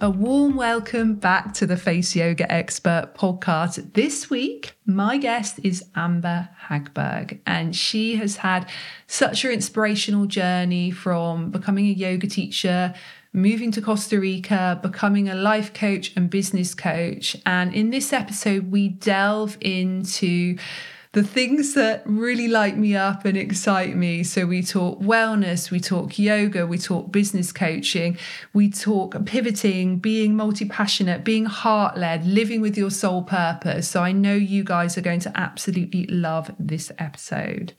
A warm welcome back to the Face Yoga Expert podcast. This week, my guest is Amber Hagberg, and she has had such an inspirational journey from becoming a yoga teacher, moving to Costa Rica, becoming a life coach and business coach. And in this episode, we delve into the things that really light me up and excite me. So we talk wellness, we talk yoga, we talk business coaching, we talk pivoting, being multi passionate, being heart led, living with your soul purpose. So I know you guys are going to absolutely love this episode.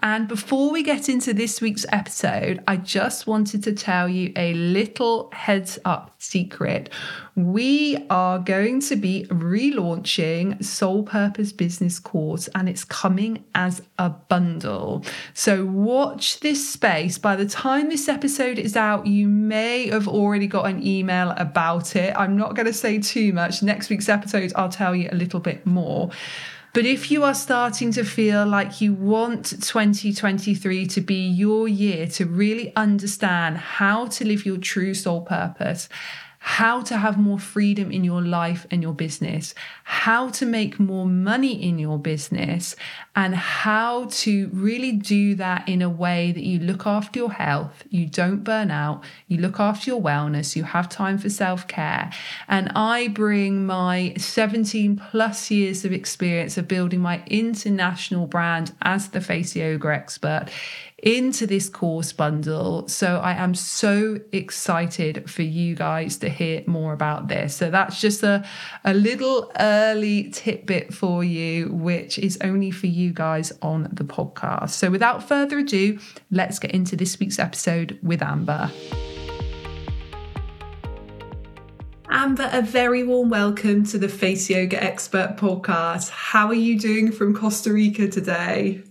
And before we get into this week's episode, I just wanted to tell you a little heads up secret. We are going to be relaunching Soul Purpose Business Course and it's coming as a bundle. So watch this space. By the time this episode is out, you may have already got an email about it. I'm not going to say too much. Next week's episode, I'll tell you a little bit more. But if you are starting to feel like you want 2023 to be your year to really understand how to live your true soul purpose, how to have more freedom in your life and your business, how to make more money in your business, and how to really do that in a way that you look after your health, you don't burn out, you look after your wellness, you have time for self care. And I bring my 17 plus years of experience of building my international brand as the face yoga expert into this course bundle. So I am so excited for you guys to hear more about this. So that's just a, a little early tidbit for you, which is only for you guys on the podcast. So without further ado, let's get into this week's episode with Amber. Amber, a very warm welcome to the Face Yoga Expert podcast. How are you doing from Costa Rica today?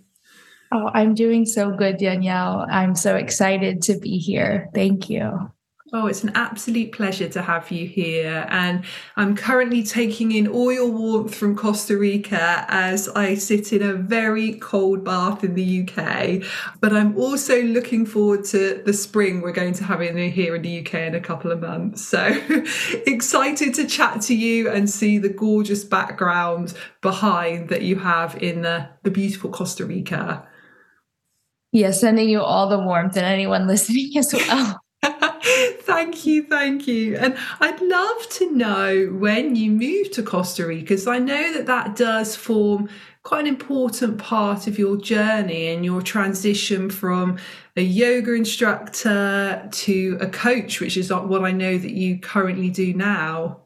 Oh, I'm doing so good, Danielle. I'm so excited to be here. Thank you. Oh, it's an absolute pleasure to have you here. And I'm currently taking in all your warmth from Costa Rica as I sit in a very cold bath in the UK. But I'm also looking forward to the spring we're going to have in here in the UK in a couple of months. So excited to chat to you and see the gorgeous background behind that you have in the, the beautiful Costa Rica. Yeah, sending you all the warmth and anyone listening as well. thank you, thank you. And I'd love to know when you moved to Costa Rica, because I know that that does form quite an important part of your journey and your transition from a yoga instructor to a coach, which is what I know that you currently do now.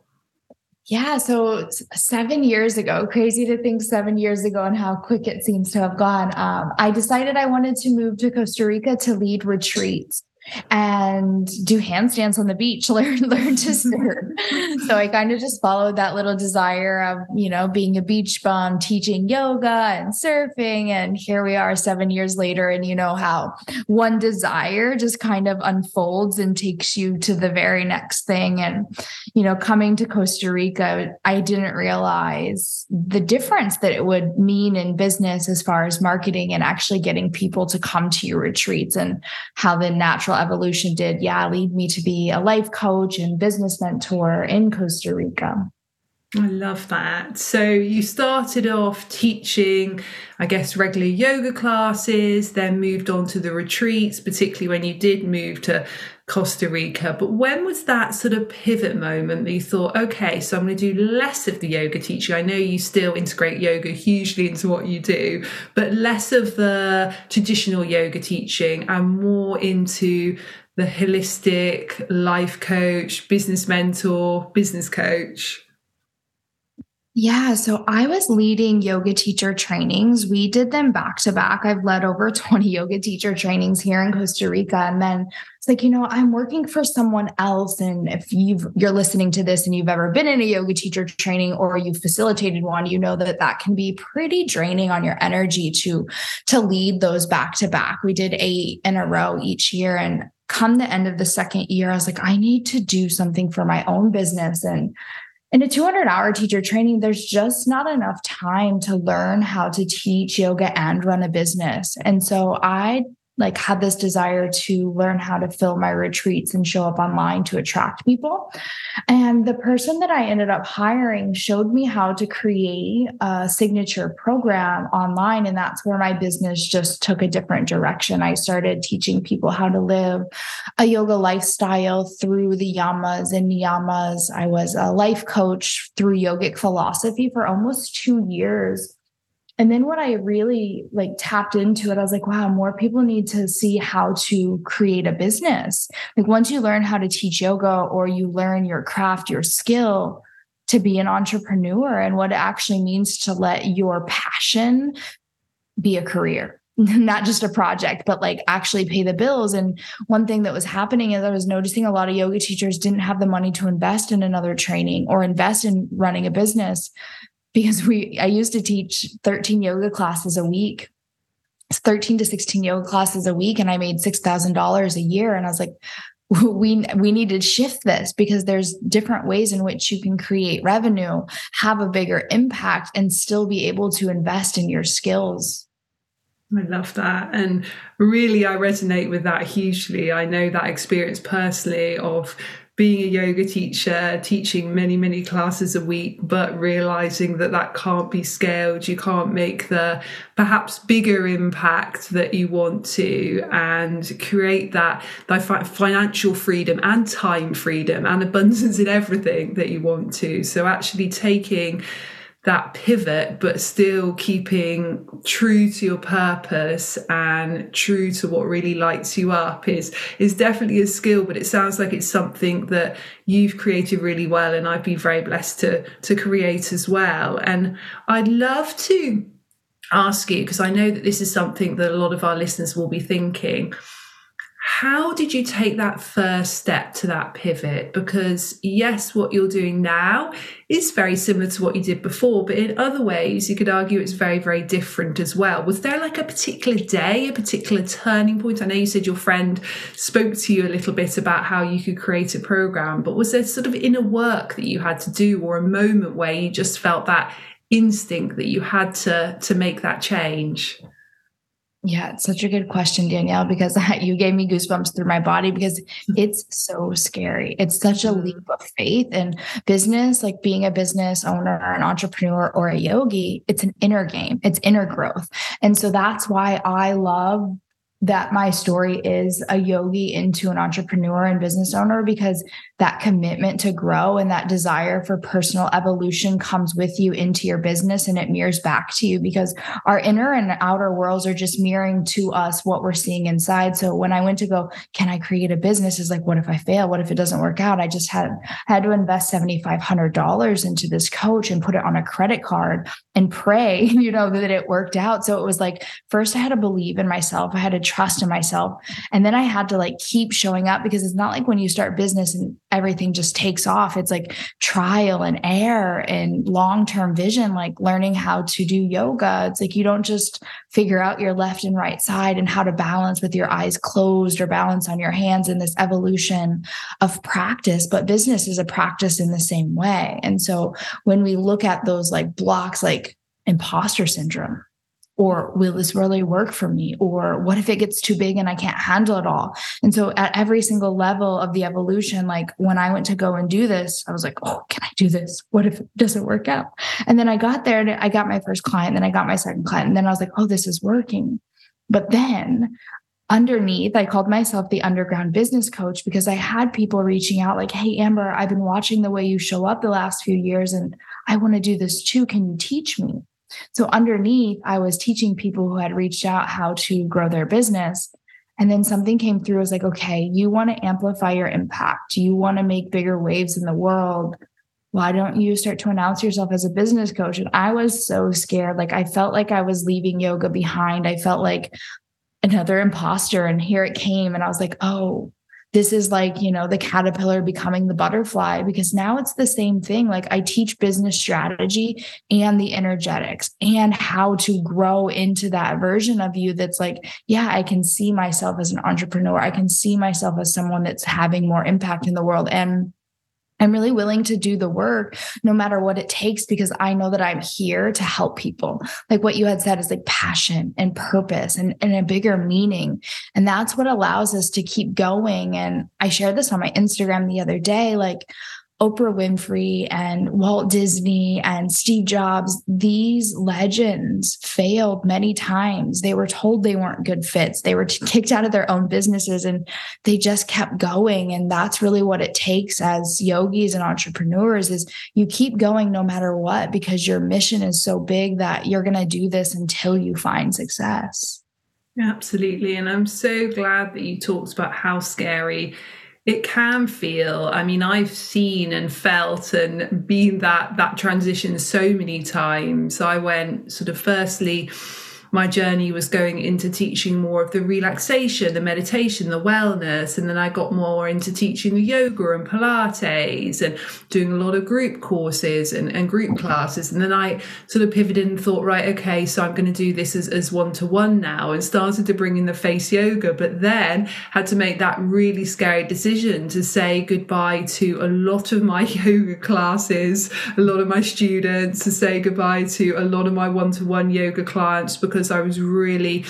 Yeah, so seven years ago, crazy to think seven years ago and how quick it seems to have gone. Um, I decided I wanted to move to Costa Rica to lead retreats and do handstands on the beach, learn learn to surf. so I kind of just followed that little desire of, you know, being a beach bum, teaching yoga and surfing. And here we are seven years later. And you know how one desire just kind of unfolds and takes you to the very next thing. And, you know, coming to Costa Rica, I didn't realize the difference that it would mean in business as far as marketing and actually getting people to come to your retreats and how the natural evolution did, yeah, lead me to be a life coach and business mentor in Costa Rica. I love that. So you started off teaching, I guess, regular yoga classes, then moved on to the retreats, particularly when you did move to Costa Rica. But when was that sort of pivot moment that you thought, okay, so I'm going to do less of the yoga teaching? I know you still integrate yoga hugely into what you do, but less of the traditional yoga teaching and more into the holistic life coach, business mentor, business coach. Yeah, so I was leading yoga teacher trainings. We did them back to back. I've led over 20 yoga teacher trainings here in Costa Rica. And then it's like, you know, I'm working for someone else. And if you've, you're listening to this and you've ever been in a yoga teacher training or you've facilitated one, you know that that can be pretty draining on your energy to, to lead those back to back. We did eight in a row each year. And come the end of the second year, I was like, I need to do something for my own business. And in a 200 hour teacher training, there's just not enough time to learn how to teach yoga and run a business. And so I like had this desire to learn how to fill my retreats and show up online to attract people. And the person that I ended up hiring showed me how to create a signature program online. And that's where my business just took a different direction. I started teaching people how to live a yoga lifestyle through the yamas and niyamas. I was a life coach through yogic philosophy for almost two years and then when i really like tapped into it i was like wow more people need to see how to create a business like once you learn how to teach yoga or you learn your craft your skill to be an entrepreneur and what it actually means to let your passion be a career not just a project, but like actually pay the bills. And one thing that was happening is I was noticing a lot of yoga teachers didn't have the money to invest in another training or invest in running a business because we I used to teach 13 yoga classes a week. 13 to 16 yoga classes a week and I made $6,000 a year and I was like we we need to shift this because there's different ways in which you can create revenue, have a bigger impact and still be able to invest in your skills. I love that. And really, I resonate with that hugely. I know that experience personally of being a yoga teacher, teaching many, many classes a week, but realizing that that can't be scaled. You can't make the perhaps bigger impact that you want to and create that, that financial freedom and time freedom and abundance in everything that you want to. So, actually taking that pivot, but still keeping true to your purpose and true to what really lights you up is is definitely a skill. But it sounds like it's something that you've created really well, and I've been very blessed to to create as well. And I'd love to ask you because I know that this is something that a lot of our listeners will be thinking how did you take that first step to that pivot? Because, yes, what you're doing now is very similar to what you did before, but in other ways, you could argue it's very, very different as well. Was there like a particular day, a particular turning point? I know you said your friend spoke to you a little bit about how you could create a program, but was there sort of inner work that you had to do or a moment where you just felt that instinct that you had to to make that change? Yeah, it's such a good question, Danielle, because you gave me goosebumps through my body because it's so scary. It's such a leap mm-hmm. of faith in business, like being a business owner, an entrepreneur, or a yogi. It's an inner game, it's inner growth. And so that's why I love that my story is a yogi into an entrepreneur and business owner because that commitment to grow and that desire for personal evolution comes with you into your business and it mirrors back to you because our inner and outer worlds are just mirroring to us what we're seeing inside. So when I went to go, can I create a business? Is like, what if I fail? What if it doesn't work out? I just had had to invest $7,500 into this coach and put it on a credit card and pray, you know, that it worked out. So it was like, first I had to believe in myself. I had to trust in myself. And then I had to like keep showing up because it's not like when you start business and everything just takes off. It's like trial and error and long term vision, like learning how to do yoga. It's like you don't just figure out your left and right side and how to balance with your eyes closed or balance on your hands in this evolution of practice. But business is a practice in the same way. And so when we look at those like blocks, like imposter syndrome, or will this really work for me? Or what if it gets too big and i can't handle it all? And so at every single level of the evolution like when i went to go and do this i was like oh can i do this? What if it doesn't work out? And then i got there and i got my first client then i got my second client and then i was like oh this is working. But then underneath i called myself the underground business coach because i had people reaching out like hey amber i've been watching the way you show up the last few years and i want to do this too. Can you teach me so underneath, I was teaching people who had reached out how to grow their business. And then something came through. I was like, okay, you want to amplify your impact. You want to make bigger waves in the world. Why don't you start to announce yourself as a business coach? And I was so scared. Like I felt like I was leaving yoga behind. I felt like another imposter. And here it came. And I was like, oh, this is like, you know, the caterpillar becoming the butterfly because now it's the same thing. Like I teach business strategy and the energetics and how to grow into that version of you that's like, yeah, I can see myself as an entrepreneur. I can see myself as someone that's having more impact in the world. And I'm really willing to do the work no matter what it takes because I know that I'm here to help people. Like what you had said is like passion and purpose and, and a bigger meaning. And that's what allows us to keep going. And I shared this on my Instagram the other day. Like, Oprah Winfrey and Walt Disney and Steve Jobs, these legends failed many times. They were told they weren't good fits. They were kicked out of their own businesses and they just kept going. And that's really what it takes as yogis and entrepreneurs is you keep going no matter what because your mission is so big that you're going to do this until you find success. Absolutely. And I'm so glad that you talked about how scary it can feel i mean i've seen and felt and been that that transition so many times. I went sort of firstly my journey was going into teaching more of the relaxation, the meditation, the wellness. And then I got more into teaching the yoga and Pilates and doing a lot of group courses and, and group classes. And then I sort of pivoted and thought, right, okay, so I'm going to do this as, as one-to-one now and started to bring in the face yoga, but then had to make that really scary decision to say goodbye to a lot of my yoga classes, a lot of my students, to say goodbye to a lot of my one-to-one yoga clients because because I was really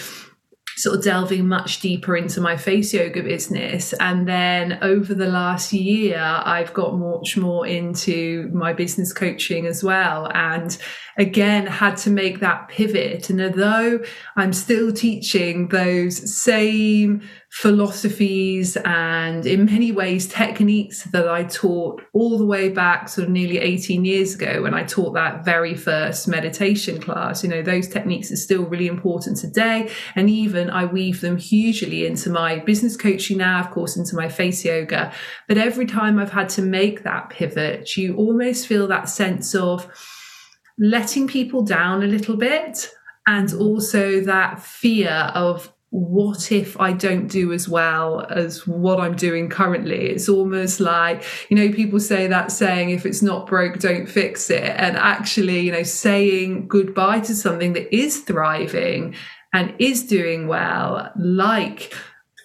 sort of delving much deeper into my face yoga business. And then over the last year, I've got much more into my business coaching as well. And again, had to make that pivot. And although I'm still teaching those same philosophies and in many ways techniques that I taught all the way back sort of nearly 18 years ago when I taught that very first meditation class. You know, those techniques are still really important today. And even I weave them hugely into my business coaching now, of course, into my face yoga. But every time I've had to make that pivot, you almost feel that sense of letting people down a little bit and also that fear of what if I don't do as well as what I'm doing currently? It's almost like, you know, people say that saying, if it's not broke, don't fix it. And actually, you know, saying goodbye to something that is thriving and is doing well, like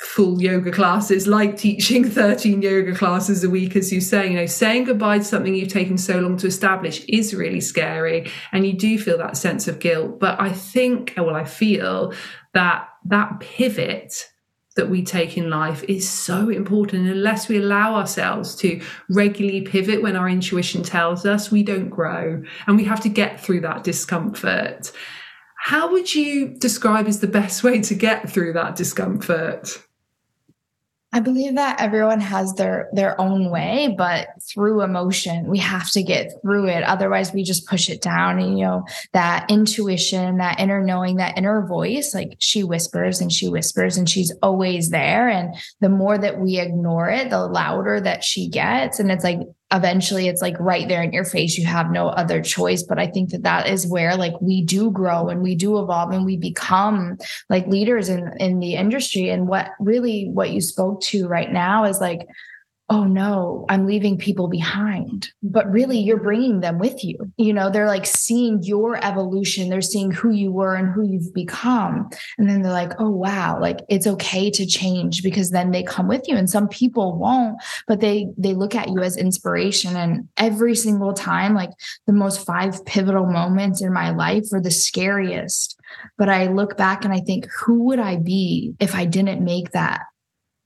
full yoga classes, like teaching 13 yoga classes a week, as you say, you know, saying goodbye to something you've taken so long to establish is really scary. And you do feel that sense of guilt. But I think, well, I feel that that pivot that we take in life is so important. Unless we allow ourselves to regularly pivot when our intuition tells us, we don't grow and we have to get through that discomfort. How would you describe as the best way to get through that discomfort? I believe that everyone has their their own way, but through emotion, we have to get through it. Otherwise, we just push it down. And you know, that intuition, that inner knowing, that inner voice, like she whispers and she whispers and she's always there. And the more that we ignore it, the louder that she gets. And it's like eventually it's like right there in your face. You have no other choice. But i think that that is where like we do grow and we do evolve and we become like leaders in in the industry. And what really what you spoke to right now is like oh no, I'm leaving people behind. But really, you're bringing them with you. You know, they're like seeing your evolution, they're seeing who you were and who you've become. And then they're like, oh, wow, like it's okay to change because then they come with you. And some people won't, but they, they look at you as inspiration. And every single time, like the most five pivotal moments in my life were the scariest. But I look back and I think, who would I be if I didn't make that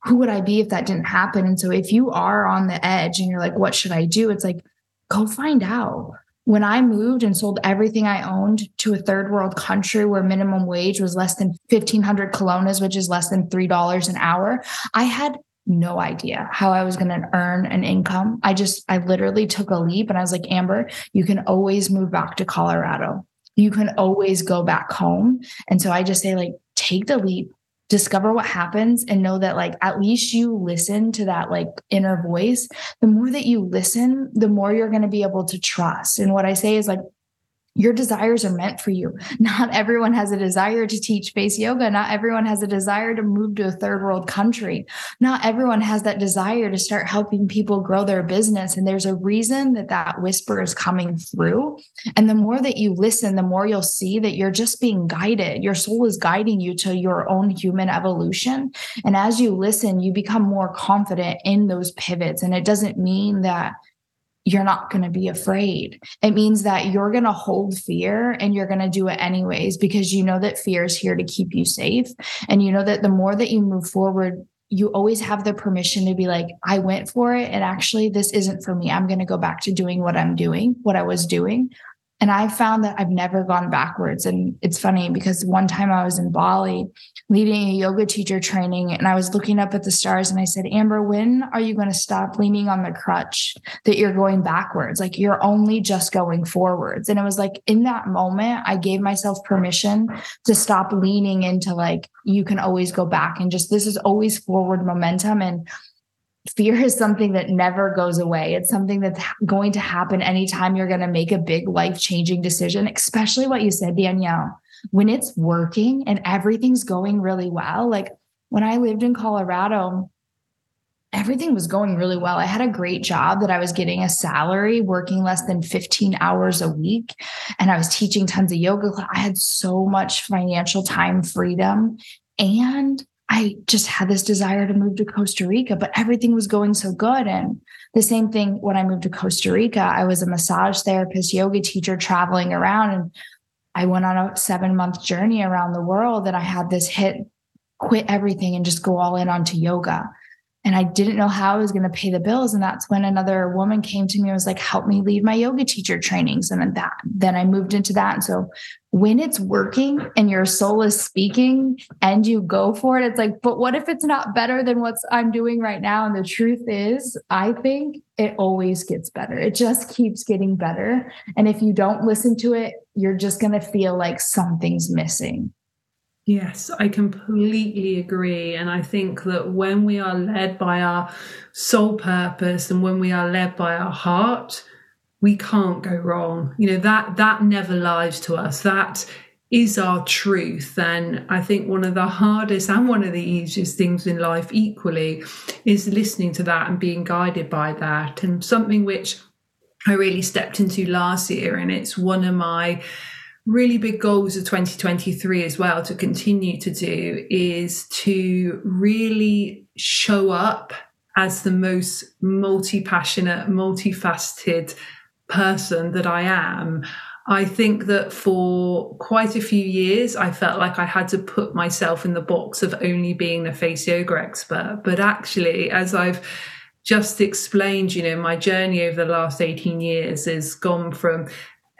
who would I be if that didn't happen? And so if you are on the edge and you're like, what should I do? It's like, go find out. When I moved and sold everything I owned to a third world country where minimum wage was less than 1500 colones, which is less than $3 an hour, I had no idea how I was going to earn an income. I just, I literally took a leap and I was like, Amber, you can always move back to Colorado. You can always go back home. And so I just say, like, take the leap, discover what happens and know that like at least you listen to that like inner voice. The more that you listen the more you're going to be able to trust. And what i say is like your desires are meant for you. Not everyone has a desire to teach face yoga. Not everyone has a desire to move to a third world country. Not everyone has that desire to start helping people grow their business. And there's a reason that that whisper is coming through. And the more that you listen, the more you'll see that you're just being guided. Your soul is guiding you to your own human evolution. And as you listen, you become more confident in those pivots. And it doesn't mean that you're not going to be afraid. It means that you're going to hold fear and you're going to do it anyways because you know that fear is here to keep you safe. And you know that the more that you move forward, you always have the permission to be like, I went for it. And actually, this isn't for me. I'm going to go back to doing what I'm doing, what I was doing. And I found that I've never gone backwards. And it's funny because one time I was in Bali leading a yoga teacher training and I was looking up at the stars and I said, Amber, when are you going to stop leaning on the crutch that you're going backwards? Like you're only just going forwards. And it was like in that moment, I gave myself permission to stop leaning into like, you can always go back and just this is always forward momentum. And fear is something that never goes away. It's something that's going to happen anytime you're going to make a big life changing decision, especially what you said, Danielle. When it's working and everything's going really well, like when I lived in Colorado, everything was going really well. I had a great job that I was getting a salary working less than 15 hours a week. And I was teaching tons of yoga. I had so much financial time freedom. And I just had this desire to move to Costa Rica, but everything was going so good. And the same thing when I moved to Costa Rica, I was a massage therapist, yoga teacher traveling around. And I went on a seven month journey around the world and I had this hit quit everything and just go all in onto yoga and I didn't know how I was going to pay the bills. And that's when another woman came to me and was like, help me lead my yoga teacher trainings. And then that, then I moved into that. And so when it's working and your soul is speaking and you go for it, it's like, but what if it's not better than what I'm doing right now? And the truth is, I think it always gets better. It just keeps getting better. And if you don't listen to it, you're just going to feel like something's missing. Yes, I completely agree. And I think that when we are led by our soul purpose and when we are led by our heart, we can't go wrong. You know, that that never lies to us. That is our truth. And I think one of the hardest and one of the easiest things in life equally is listening to that and being guided by that. And something which I really stepped into last year, and it's one of my really big goals of 2023 as well to continue to do is to really show up as the most multi passionate, multifaceted person that I am. I think that for quite a few years, I felt like I had to put myself in the box of only being a face yoga expert. But actually, as I've just explained, you know, my journey over the last 18 years has gone from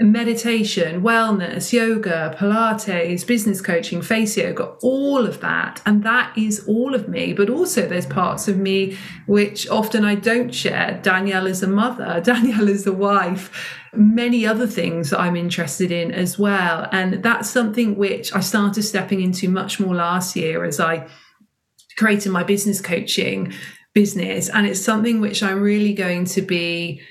meditation, wellness, yoga, Pilates, business coaching, face yoga, all of that. And that is all of me. But also, there's parts of me which often I don't share. Danielle is a mother, Danielle is a wife, many other things that I'm interested in as well. And that's something which I started stepping into much more last year as I created my business coaching business. And it's something which I'm really going to be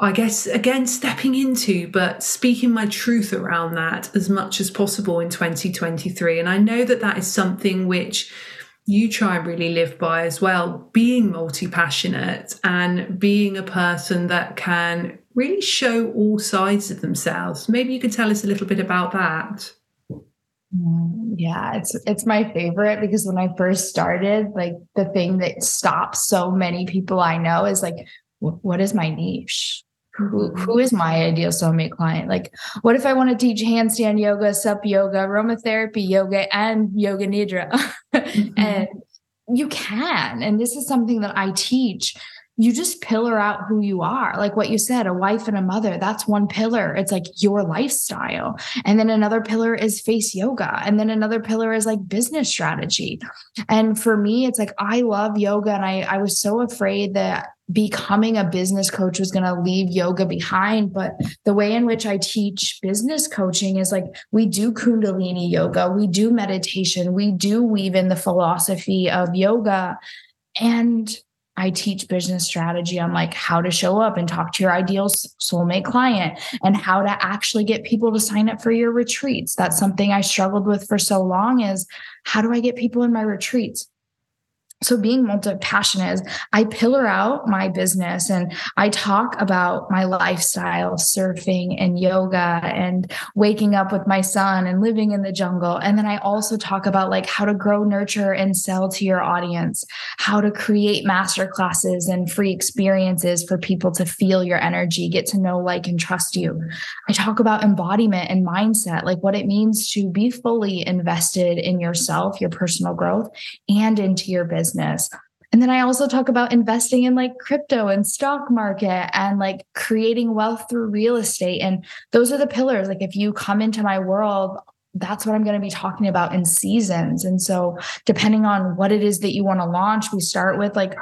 I guess, again, stepping into, but speaking my truth around that as much as possible in 2023. And I know that that is something which you try and really live by as well being multi passionate and being a person that can really show all sides of themselves. Maybe you could tell us a little bit about that. Mm, yeah, it's it's my favorite because when I first started, like the thing that stops so many people I know is like, what is my niche? Who, who is my ideal soulmate client? Like, what if I want to teach handstand yoga, sup yoga, aromatherapy yoga, and yoga nidra? mm-hmm. And you can. And this is something that I teach. You just pillar out who you are. Like what you said, a wife and a mother, that's one pillar. It's like your lifestyle. And then another pillar is face yoga. And then another pillar is like business strategy. And for me, it's like I love yoga. And I, I was so afraid that becoming a business coach was going to leave yoga behind. But the way in which I teach business coaching is like we do Kundalini yoga, we do meditation, we do weave in the philosophy of yoga. And I teach business strategy on like how to show up and talk to your ideal soulmate client and how to actually get people to sign up for your retreats. That's something I struggled with for so long is how do I get people in my retreats? So being multi-passionate is I pillar out my business and I talk about my lifestyle, surfing and yoga and waking up with my son and living in the jungle. And then I also talk about like how to grow, nurture, and sell to your audience, how to create master classes and free experiences for people to feel your energy, get to know, like, and trust you. I talk about embodiment and mindset, like what it means to be fully invested in yourself, your personal growth, and into your business business. And then I also talk about investing in like crypto and stock market and like creating wealth through real estate. And those are the pillars. Like if you come into my world, that's what I'm going to be talking about in seasons. And so, depending on what it is that you want to launch, we start with like,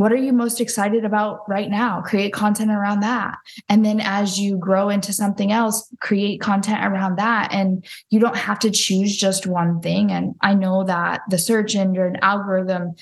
what are you most excited about right now? Create content around that. And then as you grow into something else, create content around that. And you don't have to choose just one thing. And I know that the search engine algorithm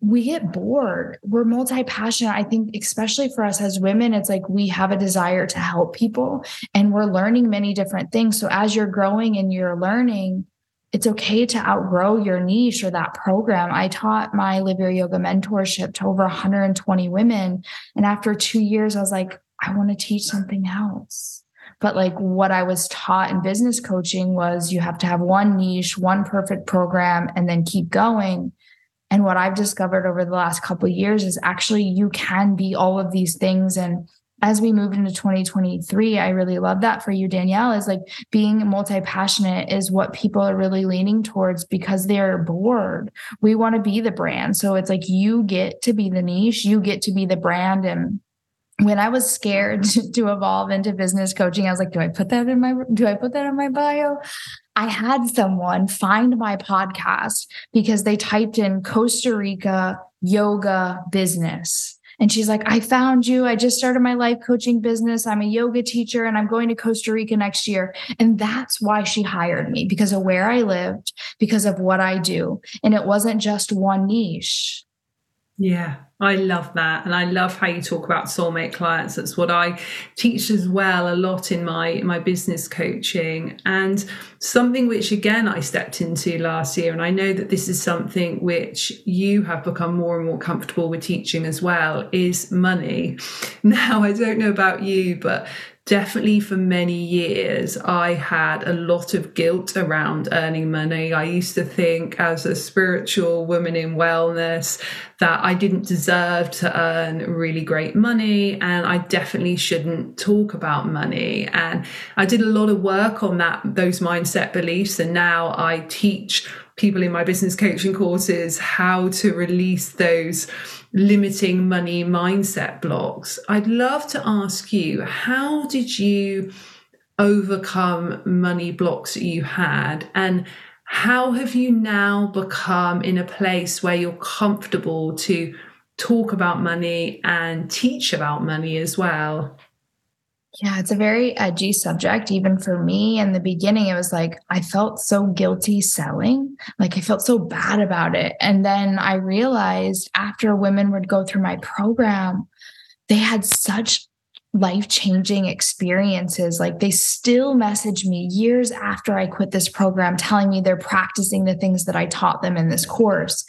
we get bored. We're multi passionate. I think, especially for us as women, it's like we have a desire to help people and we're learning many different things. So, as you're growing and you're learning, it's okay to outgrow your niche or that program. I taught my Live Your Yoga mentorship to over 120 women. And after two years, I was like, I want to teach something else. But like what I was taught in business coaching was you have to have one niche, one perfect program, and then keep going. And what I've discovered over the last couple years is actually you can be all of these things. And as we move into 2023, I really love that for you, Danielle, is like being multi passionate is what people are really leaning towards because they're bored. We want to be the brand. So it's like you get to be the niche, you get to be the brand. And when I was scared to evolve into business coaching, I was like, do I put that in my do I put that in my bio? I had someone find my podcast because they typed in Costa Rica yoga business. And she's like, I found you. I just started my life coaching business. I'm a yoga teacher and I'm going to Costa Rica next year. And that's why she hired me because of where I lived, because of what I do. And it wasn't just one niche. Yeah, I love that. And I love how you talk about soulmate clients. That's what I teach as well a lot in my my business coaching. And something which again I stepped into last year and I know that this is something which you have become more and more comfortable with teaching as well is money. Now, I don't know about you, but definitely for many years I had a lot of guilt around earning money. I used to think as a spiritual woman in wellness that I didn't deserve to earn really great money and I definitely shouldn't talk about money. And I did a lot of work on that those mindset beliefs and now I teach people in my business coaching courses how to release those limiting money mindset blocks. I'd love to ask you how did you overcome money blocks that you had and how have you now become in a place where you're comfortable to talk about money and teach about money as well? Yeah, it's a very edgy subject. Even for me in the beginning, it was like I felt so guilty selling. Like I felt so bad about it. And then I realized after women would go through my program, they had such life changing experiences. Like they still message me years after I quit this program, telling me they're practicing the things that I taught them in this course.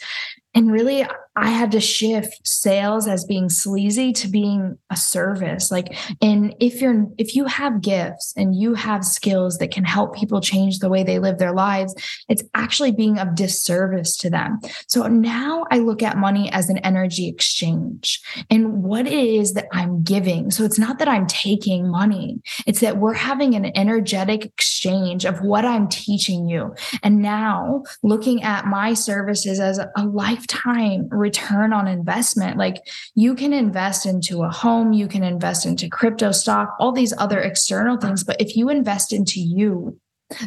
And really, I had to shift sales as being sleazy to being a service. Like, and if you're, if you have gifts and you have skills that can help people change the way they live their lives, it's actually being of disservice to them. So now I look at money as an energy exchange and what it is that I'm giving. So it's not that I'm taking money, it's that we're having an energetic exchange of what I'm teaching you. And now looking at my services as a lifetime return on investment. Like you can invest into a home, you can invest into crypto stock, all these other external things. But if you invest into you,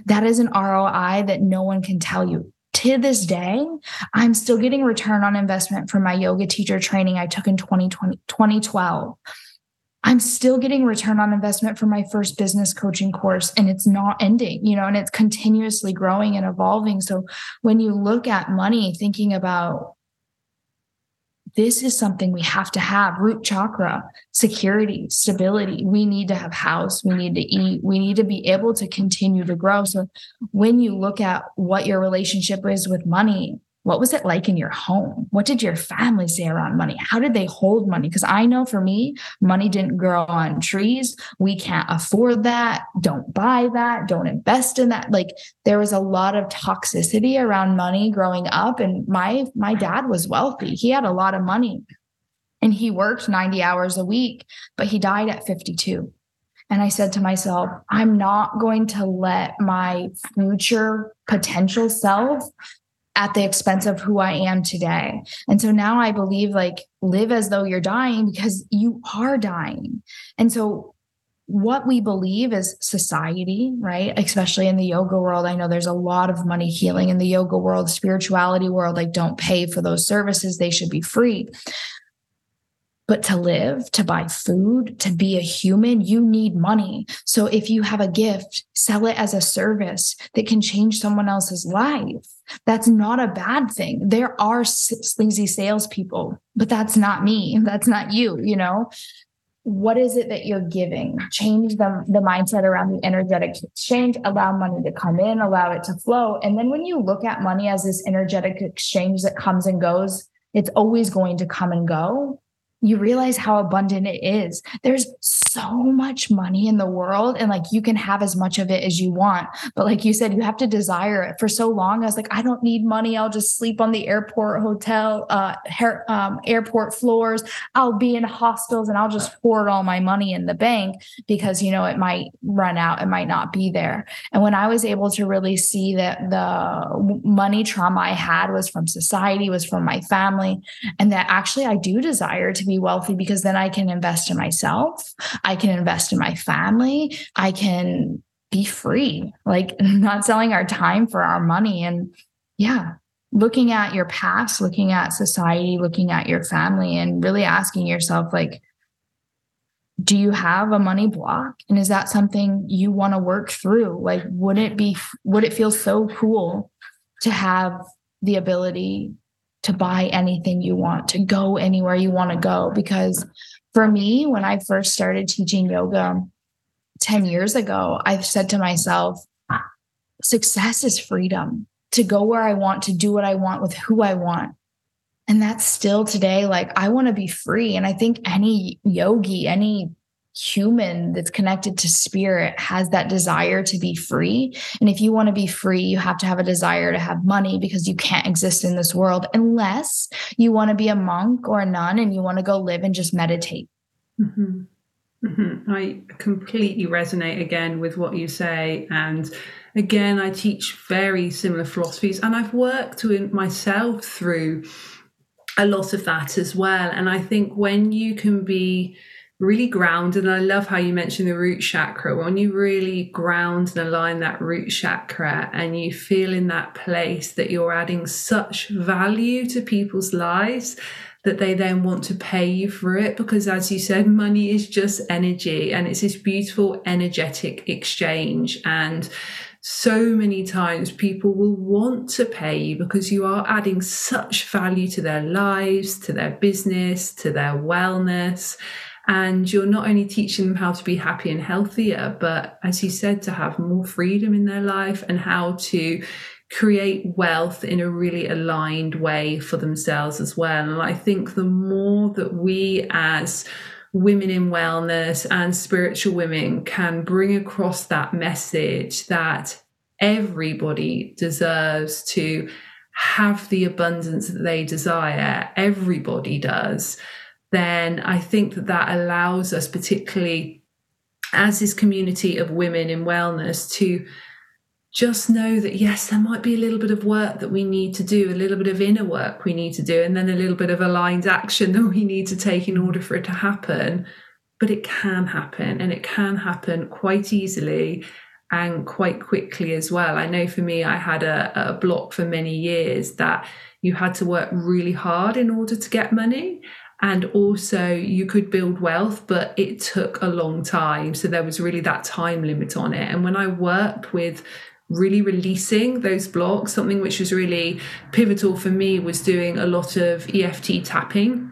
that is an ROI that no one can tell you. To this day, I'm still getting return on investment from my yoga teacher training I took in 2020, 2012. I'm still getting return on investment for my first business coaching course and it's not ending, you know, and it's continuously growing and evolving. So when you look at money, thinking about this is something we have to have root chakra, security, stability. We need to have house, we need to eat, we need to be able to continue to grow. So when you look at what your relationship is with money, what was it like in your home? What did your family say around money? How did they hold money? Because I know for me, money didn't grow on trees. We can't afford that. Don't buy that. Don't invest in that. Like there was a lot of toxicity around money growing up. And my my dad was wealthy. He had a lot of money and he worked 90 hours a week, but he died at 52. And I said to myself, I'm not going to let my future potential self at the expense of who I am today. And so now I believe like live as though you're dying because you are dying. And so what we believe is society, right? Especially in the yoga world. I know there's a lot of money healing in the yoga world, spirituality world. Like, don't pay for those services, they should be free. But to live, to buy food, to be a human, you need money. So if you have a gift, sell it as a service that can change someone else's life. That's not a bad thing. There are sleazy salespeople, but that's not me. That's not you, you know? What is it that you're giving? Change the, the mindset around the energetic exchange, allow money to come in, allow it to flow. And then when you look at money as this energetic exchange that comes and goes, it's always going to come and go you realize how abundant it is. There's so much money in the world, and like you can have as much of it as you want. But like you said, you have to desire it. For so long, I was like, I don't need money. I'll just sleep on the airport hotel, uh, her, um, airport floors. I'll be in hostels and I'll just hoard all my money in the bank because, you know, it might run out, it might not be there. And when I was able to really see that the money trauma I had was from society, was from my family, and that actually I do desire to be wealthy because then I can invest in myself. I can invest in my family. I can be free, like not selling our time for our money. And yeah, looking at your past, looking at society, looking at your family, and really asking yourself, like, do you have a money block? And is that something you want to work through? Like, would it be, would it feel so cool to have the ability to buy anything you want, to go anywhere you want to go. Because for me, when I first started teaching yoga 10 years ago, I've said to myself, success is freedom to go where I want, to do what I want with who I want. And that's still today, like, I want to be free. And I think any yogi, any human that's connected to spirit has that desire to be free. And if you want to be free, you have to have a desire to have money because you can't exist in this world unless you want to be a monk or a nun and you want to go live and just meditate. Mm-hmm. Mm-hmm. I completely resonate again with what you say. And again, I teach very similar philosophies, and I've worked with myself through a lot of that as well. And I think when you can be really ground. And I love how you mentioned the root chakra. When you really ground and align that root chakra and you feel in that place that you're adding such value to people's lives that they then want to pay you for it. Because as you said, money is just energy and it's this beautiful energetic exchange. And so many times people will want to pay you because you are adding such value to their lives, to their business, to their wellness and you're not only teaching them how to be happy and healthier but as you said to have more freedom in their life and how to create wealth in a really aligned way for themselves as well. And i think the more that we as women in wellness and spiritual women can bring across that message that everybody deserves to have the abundance that they desire everybody does then I think that that allows us, particularly as this community of women in wellness, to just know that yes, there might be a little bit of work that we need to do, a little bit of inner work we need to do, and then a little bit of aligned action that we need to take in order for it to happen. But it can happen, and it can happen quite easily and quite quickly as well. I know for me, I had a, a block for many years that you had to work really hard in order to get money and also you could build wealth but it took a long time. So there was really that time limit on it. And when i worked with really releasing those blocks something which was really pivotal for me was doing a lot of eft tapping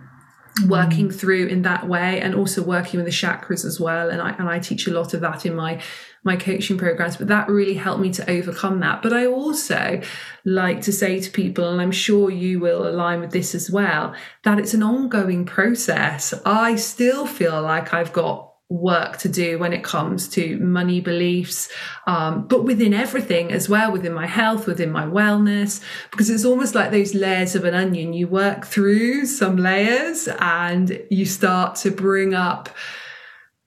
working mm. through in that way and also working with the chakras as well. And I and I teach a lot of that in my my coaching programs but that really helped me to overcome that. But I also like to say to people and I'm sure you will align with this as well that it's an ongoing process. I still feel like I've got work to do when it comes to money beliefs, um, but within everything as well, within my health, within my wellness, because it's almost like those layers of an onion. You work through some layers and you start to bring up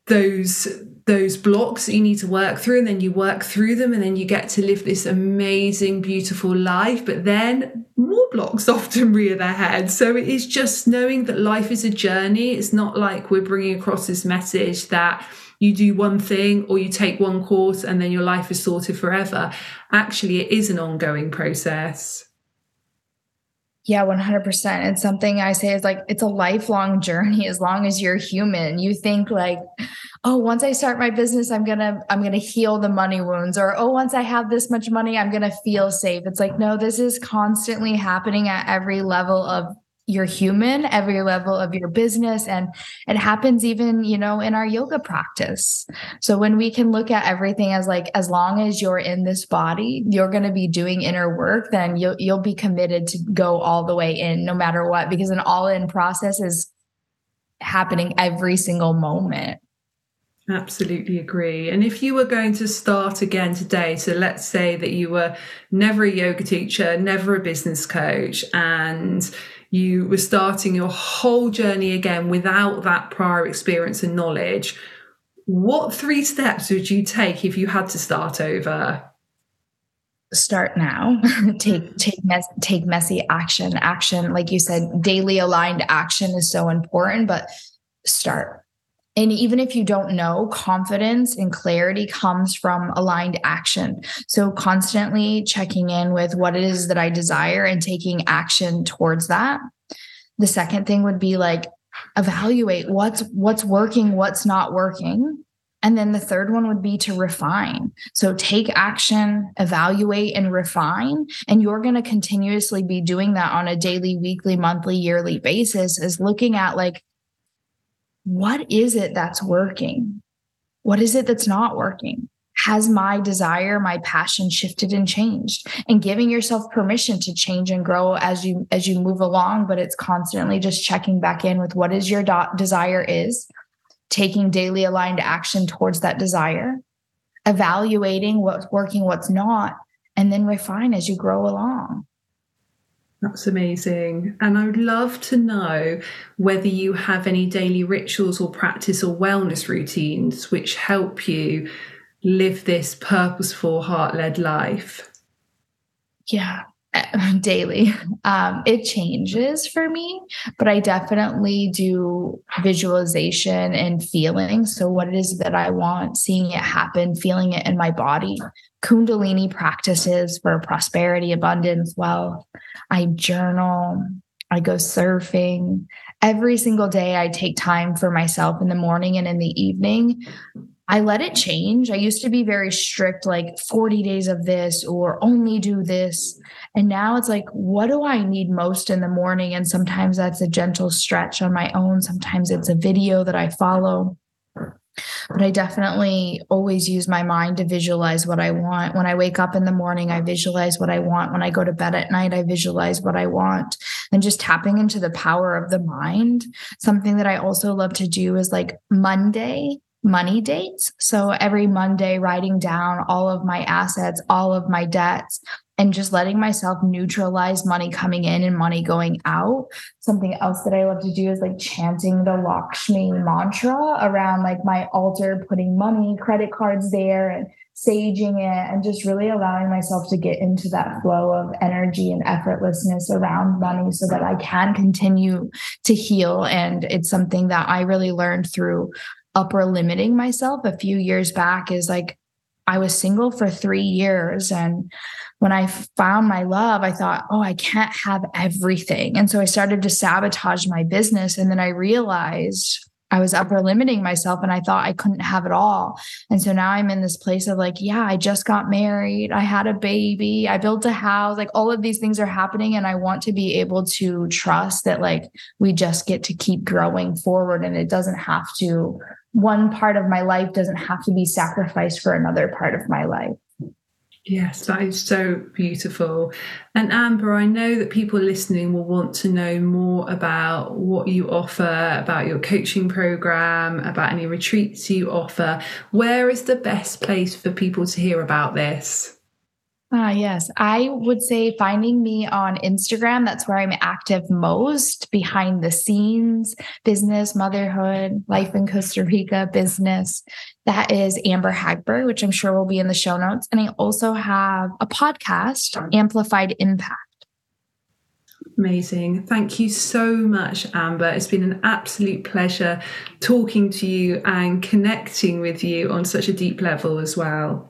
those those blocks that you need to work through and then you work through them and then you get to live this amazing beautiful life. But then more blocks often rear their head. So it is just knowing that life is a journey. It's not like we're bringing across this message that you do one thing or you take one course and then your life is sorted forever. Actually it is an ongoing process. Yeah, 100%. And something I say is like, it's a lifelong journey. As long as you're human. You think like, oh, once I start my business, I'm to, I'm to heal the money wounds or, oh, once I have this much money, I'm to feel safe. It's like, no, this is constantly happening at every level of you're human every level of your business and it happens even you know in our yoga practice so when we can look at everything as like as long as you're in this body you're going to be doing inner work then you'll you'll be committed to go all the way in no matter what because an all in process is happening every single moment Absolutely agree. And if you were going to start again today, so let's say that you were never a yoga teacher, never a business coach, and you were starting your whole journey again without that prior experience and knowledge, what three steps would you take if you had to start over? Start now. take take mes- take messy action. Action, like you said, daily aligned action is so important. But start and even if you don't know, confidence and clarity comes from aligned action. So constantly checking in with what it is that I desire and taking action towards that. The second thing would be like evaluate what's what's working, what's not working. And then the third one would be to refine. So take action, evaluate, and refine. And you're going to continuously be doing that on a daily, weekly, monthly, yearly basis, is looking at like, what is it that's working? What is it that's not working? Has my desire, my passion shifted and changed? And giving yourself permission to change and grow as you as you move along, but it's constantly just checking back in with what is your do- desire is, taking daily aligned action towards that desire, evaluating what's working, what's not, and then refine as you grow along. That's amazing. And I would love to know whether you have any daily rituals or practice or wellness routines which help you live this purposeful, heart led life. Yeah, daily. Um, it changes for me, but I definitely do visualization and feeling. So, what it is that I want, seeing it happen, feeling it in my body. Kundalini practices for prosperity, abundance, wealth. I journal, I go surfing. Every single day, I take time for myself in the morning and in the evening. I let it change. I used to be very strict, like 40 days of this or only do this. And now it's like, what do I need most in the morning? And sometimes that's a gentle stretch on my own. Sometimes it's a video that I follow but I definitely always use my mind to visualize what I want. When I wake up in the morning, I visualize what I want. When I go to bed at night, I visualize what I want. And just tapping into the power of the mind. Something that I also love to do is like Monday money dates. So every Monday, writing down all of my assets, all of my debts, and just letting myself neutralize money coming in and money going out. Something else that I love to do is like chanting the Lakshmi mantra around like my altar, putting money, credit cards there and saging it and just really allowing myself to get into that flow of energy and effortlessness around money so that I can continue to heal. And it's something that I really learned through upper limiting myself a few years back is like I was single for three years and when I found my love, I thought, oh, I can't have everything. And so I started to sabotage my business. And then I realized I was upper limiting myself and I thought I couldn't have it all. And so now I'm in this place of like, yeah, I just got married. I had a baby. I built a house. Like all of these things are happening. And I want to be able to trust that like we just get to keep growing forward and it doesn't have to, one part of my life doesn't have to be sacrificed for another part of my life. Yes, that is so beautiful. And Amber, I know that people listening will want to know more about what you offer, about your coaching program, about any retreats you offer. Where is the best place for people to hear about this? Ah, yes. I would say finding me on Instagram. That's where I'm active most behind the scenes, business, motherhood, life in Costa Rica, business. That is Amber Hagberg, which I'm sure will be in the show notes. And I also have a podcast, Amplified Impact. Amazing. Thank you so much, Amber. It's been an absolute pleasure talking to you and connecting with you on such a deep level as well.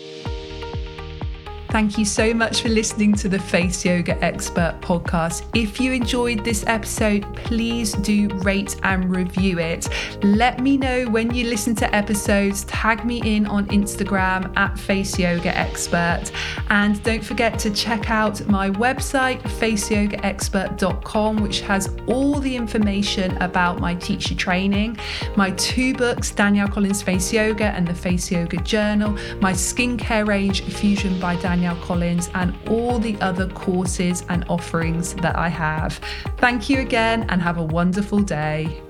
Thank you so much for listening to the Face Yoga Expert podcast. If you enjoyed this episode, please do rate and review it. Let me know when you listen to episodes. Tag me in on Instagram at Face Yoga Expert. And don't forget to check out my website, faceyogaexpert.com, which has all the information about my teacher training, my two books, Danielle Collins Face Yoga and the Face Yoga Journal, my skincare range, Fusion by Danielle. Danielle Collins, and all the other courses and offerings that I have. Thank you again and have a wonderful day.